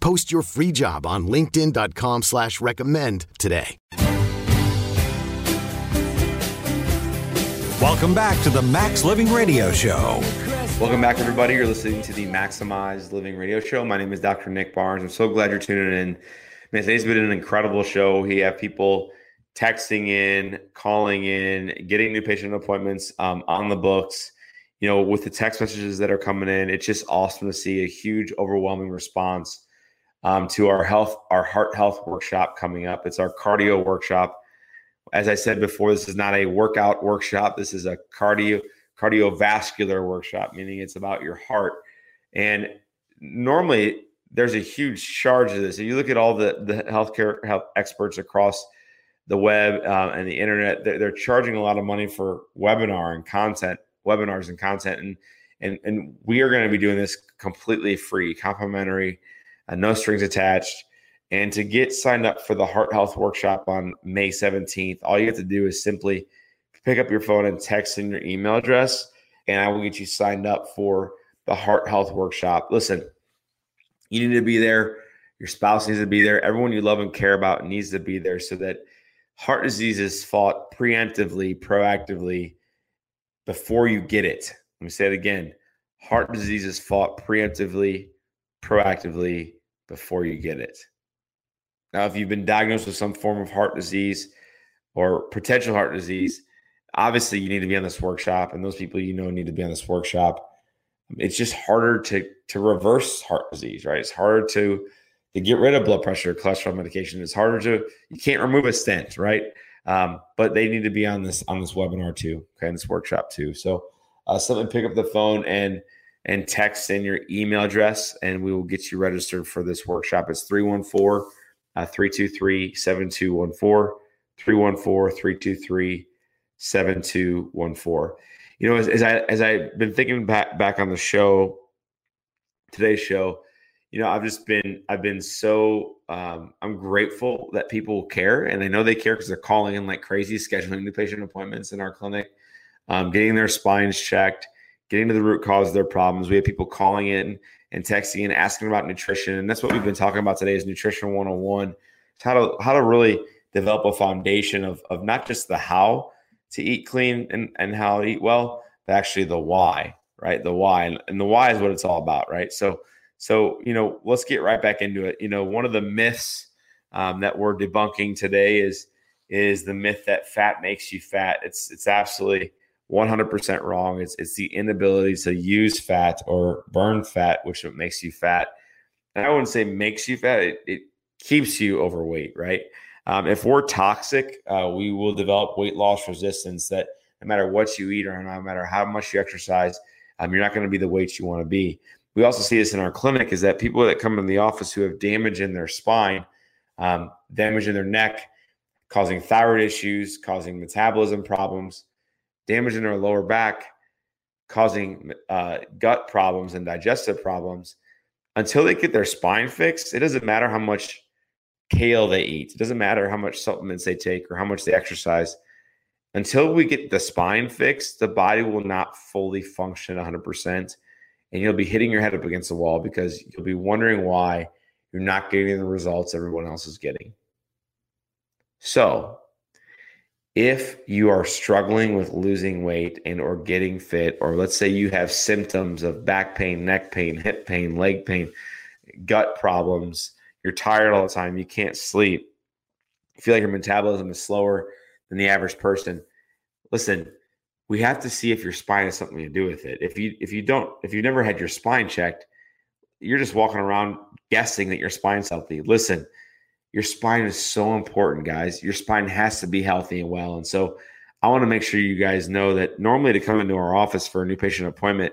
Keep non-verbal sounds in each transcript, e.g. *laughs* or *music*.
Post your free job on linkedin.com slash recommend today. Welcome back to the Max Living Radio Show. Welcome back, everybody. You're listening to the Maximize Living Radio Show. My name is Dr. Nick Barnes. I'm so glad you're tuning in. Man, today's been an incredible show. We have people texting in, calling in, getting new patient appointments um, on the books. You know, with the text messages that are coming in, it's just awesome to see a huge, overwhelming response um, to our health, our heart health workshop coming up. It's our cardio workshop. As I said before, this is not a workout workshop. This is a cardio cardiovascular workshop, meaning it's about your heart. And normally, there's a huge charge to this. If you look at all the the healthcare health experts across the web uh, and the internet. They're, they're, charging a lot of money for webinar and content, webinars and content, and and and we are going to be doing this completely free, complimentary, Uh, no strings attached. And to get signed up for the Heart Health Workshop on May 17th, all you have to do is simply pick up your phone and text in your email address, and I will get you signed up for the Heart Health Workshop. Listen, you need to be there. Your spouse needs to be there. Everyone you love and care about needs to be there so that heart disease is fought preemptively, proactively before you get it. Let me say it again. Heart disease is fought preemptively, proactively before you get it. Now, if you've been diagnosed with some form of heart disease or potential heart disease, obviously you need to be on this workshop, and those people you know need to be on this workshop. It's just harder to to reverse heart disease, right? It's harder to to get rid of blood pressure, cholesterol medication. It's harder to you can't remove a stent, right? Um, but they need to be on this on this webinar too, okay, this workshop too. So uh, someone pick up the phone and and text in your email address, and we will get you registered for this workshop. It's 314 323 7214. 314 323 7214. You know, as, as I as I've been thinking back back on the show, today's show, you know, I've just been, I've been so, um, I'm grateful that people care and I know they care because they're calling in like crazy, scheduling new patient appointments in our clinic, um, getting their spines checked, getting to the root cause of their problems. We have people calling in and texting and asking about nutrition. And that's what we've been talking about today is nutrition 101. It's how to, how to really develop a foundation of, of not just the how to eat clean and, and how to eat well, but actually the why, right? The why. And, and the why is what it's all about, right? So, so, you know, let's get right back into it. You know, one of the myths um, that we're debunking today is is the myth that fat makes you fat. It's it's absolutely 100% wrong. It's it's the inability to use fat or burn fat, which makes you fat. And I wouldn't say makes you fat. It, it keeps you overweight, right? Um, if we're toxic, uh, we will develop weight loss resistance. That no matter what you eat or no matter how much you exercise, um, you're not going to be the weight you want to be we also see this in our clinic is that people that come in the office who have damage in their spine, um, damage in their neck, causing thyroid issues, causing metabolism problems, damage in their lower back, causing uh, gut problems and digestive problems. Until they get their spine fixed, it doesn't matter how much kale they eat. It doesn't matter how much supplements they take or how much they exercise. Until we get the spine fixed, the body will not fully function 100% and you'll be hitting your head up against the wall because you'll be wondering why you're not getting the results everyone else is getting. So, if you are struggling with losing weight and or getting fit or let's say you have symptoms of back pain, neck pain, hip pain, leg pain, gut problems, you're tired all the time, you can't sleep, you feel like your metabolism is slower than the average person. Listen, we have to see if your spine has something to do with it. If you if you don't if you've never had your spine checked, you're just walking around guessing that your spine's healthy. Listen, your spine is so important, guys. Your spine has to be healthy and well. And so I want to make sure you guys know that normally to come into our office for a new patient appointment,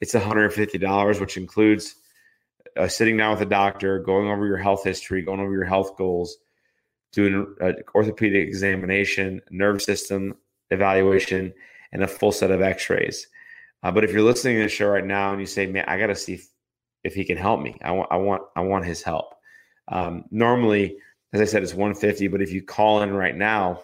it's $150, which includes uh, sitting down with a doctor, going over your health history, going over your health goals, doing an orthopedic examination, nerve system evaluation, and a full set of x-rays. Uh, but if you're listening to the show right now and you say, man, I got to see if, if, he can help me. I want, I want, I want his help. Um, normally, as I said, it's 150, but if you call in right now,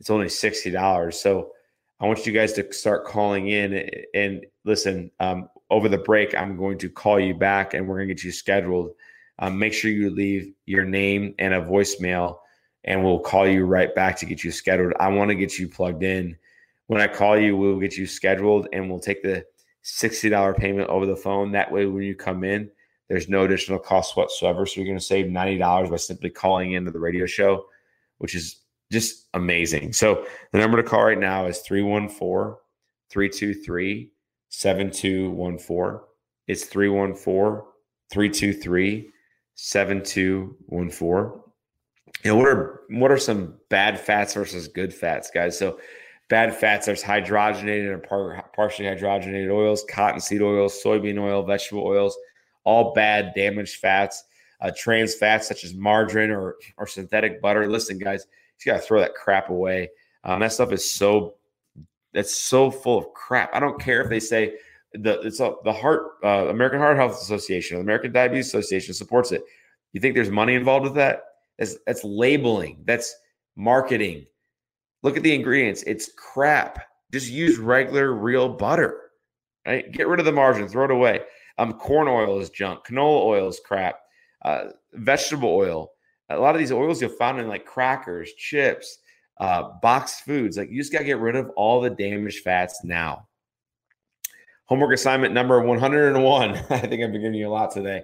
it's only $60. So I want you guys to start calling in and listen. Um, over the break, I'm going to call you back and we're going to get you scheduled. Um, make sure you leave your name and a voicemail, and we'll call you right back to get you scheduled. I want to get you plugged in. When I call you, we'll get you scheduled and we'll take the $60 payment over the phone. That way, when you come in, there's no additional cost whatsoever. So you're going to save $90 by simply calling into the radio show, which is just amazing. So the number to call right now is 314 323 7214. It's 314 323 7214. You know, what are what are some bad fats versus good fats, guys? So bad fats, there's hydrogenated and par- partially hydrogenated oils, cottonseed oils, soybean oil, vegetable oils all bad, damaged fats, uh, trans fats such as margarine or or synthetic butter. Listen, guys, you got to throw that crap away. Um, that stuff is so that's so full of crap. I don't care if they say the it's a, the heart uh, American Heart Health Association, the American Diabetes Association supports it. You think there's money involved with that? That's, that's labeling. That's marketing. Look at the ingredients. It's crap. Just use regular real butter. Right? Get rid of the margin. Throw it away. Um, corn oil is junk. Canola oil is crap. Uh, vegetable oil. A lot of these oils you'll find in like crackers, chips, uh, boxed foods. Like you just got to get rid of all the damaged fats now. Homework assignment number 101. *laughs* I think I've been giving you a lot today.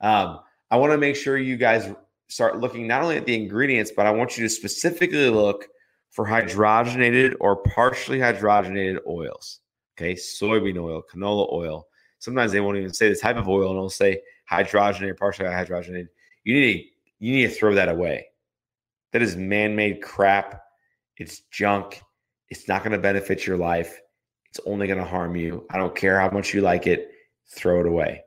Um, I want to make sure you guys start looking not only at the ingredients, but I want you to specifically look for hydrogenated or partially hydrogenated oils. Okay, soybean oil, canola oil, Sometimes they won't even say the type of oil and they'll say hydrogenated, partially hydrogenated. You need to, you need to throw that away. That is man-made crap. It's junk. It's not going to benefit your life. It's only going to harm you. I don't care how much you like it. Throw it away.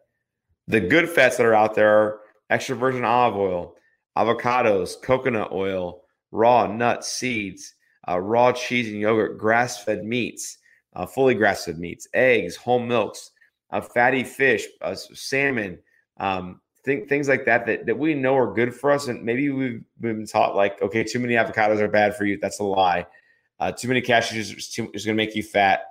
The good fats that are out there are extra virgin olive oil, avocados, coconut oil, raw nuts, seeds, uh, raw cheese and yogurt, grass fed meats, uh, fully grass fed meats, eggs, whole milks, uh, fatty fish, uh, salmon, um, th- things like that, that that we know are good for us. And maybe we've been taught like, okay, too many avocados are bad for you. That's a lie. Uh, too many cashews is, is going to make you fat.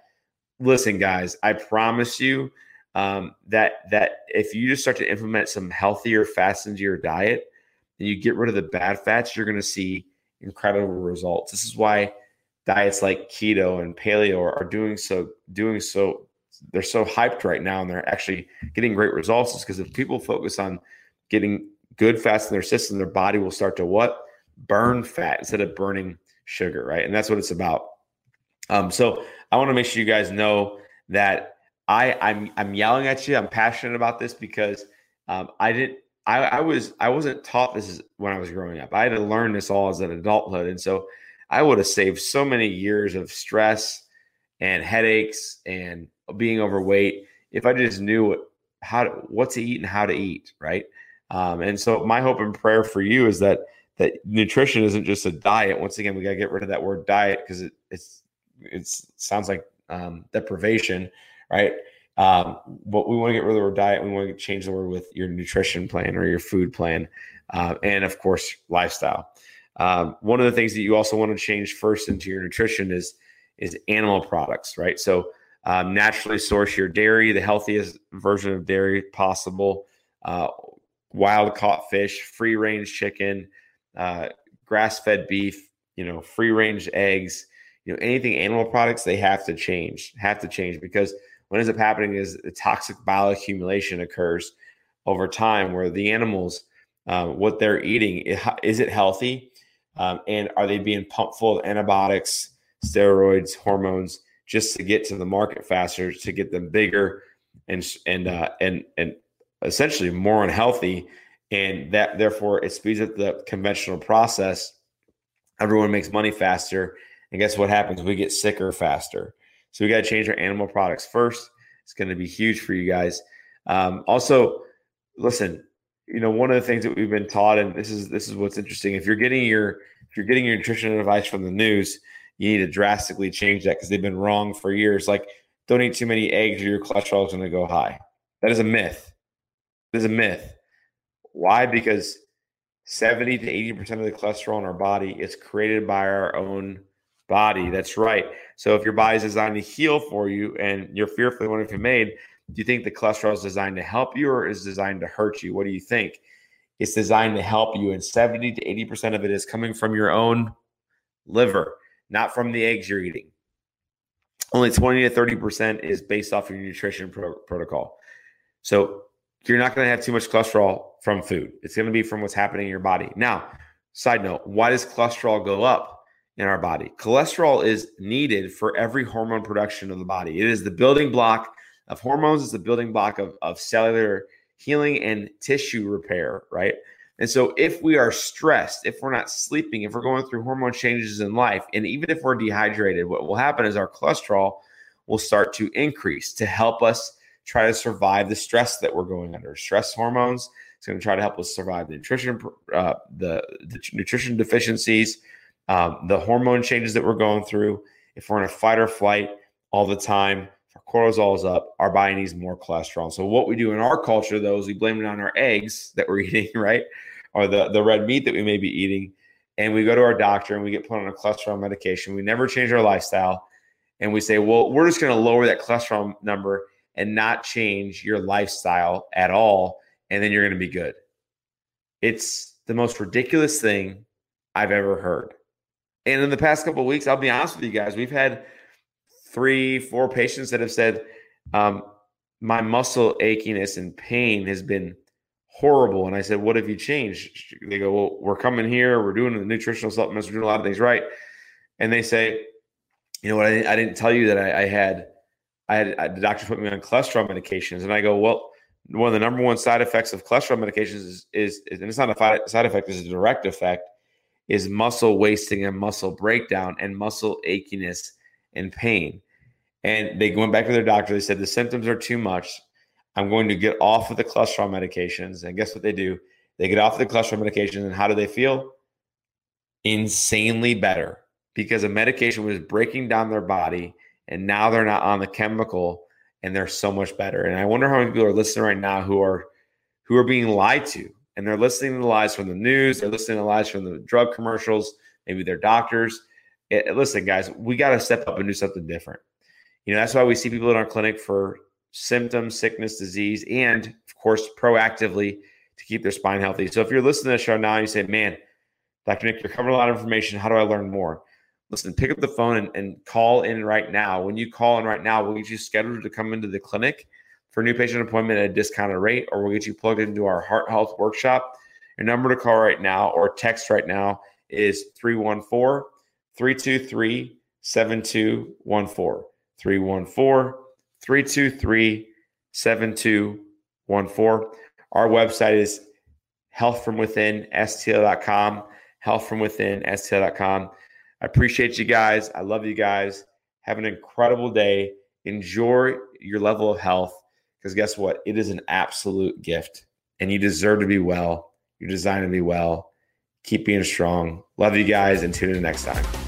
Listen, guys, I promise you um, that that if you just start to implement some healthier fats into your diet and you get rid of the bad fats, you're going to see incredible results. This is why diets like keto and paleo are, are doing so doing so they're so hyped right now and they're actually getting great results is because if people focus on getting good fats in their system, their body will start to what? Burn fat instead of burning sugar, right? And that's what it's about. Um, so I want to make sure you guys know that I I'm I'm yelling at you. I'm passionate about this because um, I didn't I, I was I wasn't taught this when I was growing up. I had to learn this all as an adulthood, and so I would have saved so many years of stress and headaches and being overweight if I just knew how to, what to eat and how to eat, right? Um, and so my hope and prayer for you is that that nutrition isn't just a diet. Once again, we got to get rid of that word diet because it it's it sounds like um, deprivation, right? Um, but we want to get rid of the word diet. We want to change the word with your nutrition plan or your food plan, uh, and of course, lifestyle. Um, one of the things that you also want to change first into your nutrition is is animal products, right? So um, naturally source your dairy, the healthiest version of dairy possible, uh, wild caught fish, free range chicken, uh, grass fed beef, you know, free range eggs, you know, anything animal products, they have to change, have to change because what ends up happening is the toxic bioaccumulation occurs over time where the animals, uh, what they're eating, is it healthy? Um, and are they being pumped full of antibiotics, steroids, hormones just to get to the market faster, to get them bigger and and uh, and and essentially more unhealthy? And that therefore it speeds up the conventional process. Everyone makes money faster. And guess what happens? We get sicker faster. So we got to change our animal products first. It's going to be huge for you guys. Um, also, listen, you know, one of the things that we've been taught, and this is this is what's interesting. If you're getting your if you're getting your nutrition advice from the news, you need to drastically change that because they've been wrong for years. Like, don't eat too many eggs or your cholesterol is going to go high. That is a myth. That is a myth. Why? Because 70 to 80% of the cholesterol in our body is created by our own body. That's right. So if your body is designed to heal for you and you're fearfully wonderfully made, do you think the cholesterol is designed to help you or is designed to hurt you? What do you think? It's designed to help you, and 70 to 80% of it is coming from your own liver, not from the eggs you're eating. Only 20 to 30% is based off your nutrition pro- protocol. So you're not going to have too much cholesterol from food. It's going to be from what's happening in your body. Now, side note, why does cholesterol go up in our body? Cholesterol is needed for every hormone production of the body. It is the building block of hormones, it's the building block of, of cellular healing and tissue repair, right? And so, if we are stressed, if we're not sleeping, if we're going through hormone changes in life, and even if we're dehydrated, what will happen is our cholesterol will start to increase to help us try to survive the stress that we're going under. Stress hormones it's going to try to help us survive the nutrition, uh, the, the, nutrition deficiencies, um, the hormone changes that we're going through. If we're in a fight or flight all the time, our cortisol is up, our body needs more cholesterol. So what we do in our culture, though, is we blame it on our eggs that we're *laughs* eating, right, or the the red meat that we may be eating, and we go to our doctor and we get put on a cholesterol medication. We never change our lifestyle, and we say, well, we're just going to lower that cholesterol number and not change your lifestyle at all and then you're going to be good. It's the most ridiculous thing I've ever heard. And in the past couple weeks, I'll be honest with you guys, we've had three, four patients that have said, um, my muscle achiness and pain has been horrible. And I said, What have you changed? They go, Well, we're coming here, we're doing the nutritional supplements, we're doing a lot of things right. And they say, You know what? I didn't, I didn't tell you that I, I had, I had I, the doctor put me on cholesterol medications. And I go, Well, one of the number one side effects of cholesterol medications is, is, is and it's not a side effect, it's a direct effect, is muscle wasting and muscle breakdown and muscle achiness and pain. And they went back to their doctor. They said the symptoms are too much. I'm going to get off of the cholesterol medications. And guess what they do? They get off of the cholesterol medications, and how do they feel? Insanely better because a medication was breaking down their body, and now they're not on the chemical and they're so much better. And I wonder how many people are listening right now who are who are being lied to, and they're listening to the lies from the news, they're listening to lies from the drug commercials, maybe their doctors. It, eh, listen, guys, we got to step up and do something different. You know, that's why we see people in our clinic for symptoms, sickness, disease, and of course, proactively to keep their spine healthy. So if you're listening to the show now and you say, man, Dr. Nick, you're covering a lot of information. How do I learn more? listen, pick up the phone and, and call in right now. When you call in right now, we'll get you scheduled to come into the clinic for a new patient appointment at a discounted rate, or we'll get you plugged into our heart health workshop. Your number to call right now or text right now is 314 323 7214. 314 323 7214. Our website is healthfromwithinstl.com, healthfromwithinstl.com. I appreciate you guys. I love you guys. Have an incredible day. Enjoy your level of health because guess what? It is an absolute gift and you deserve to be well. You're designed to be well. Keep being strong. Love you guys and tune in next time.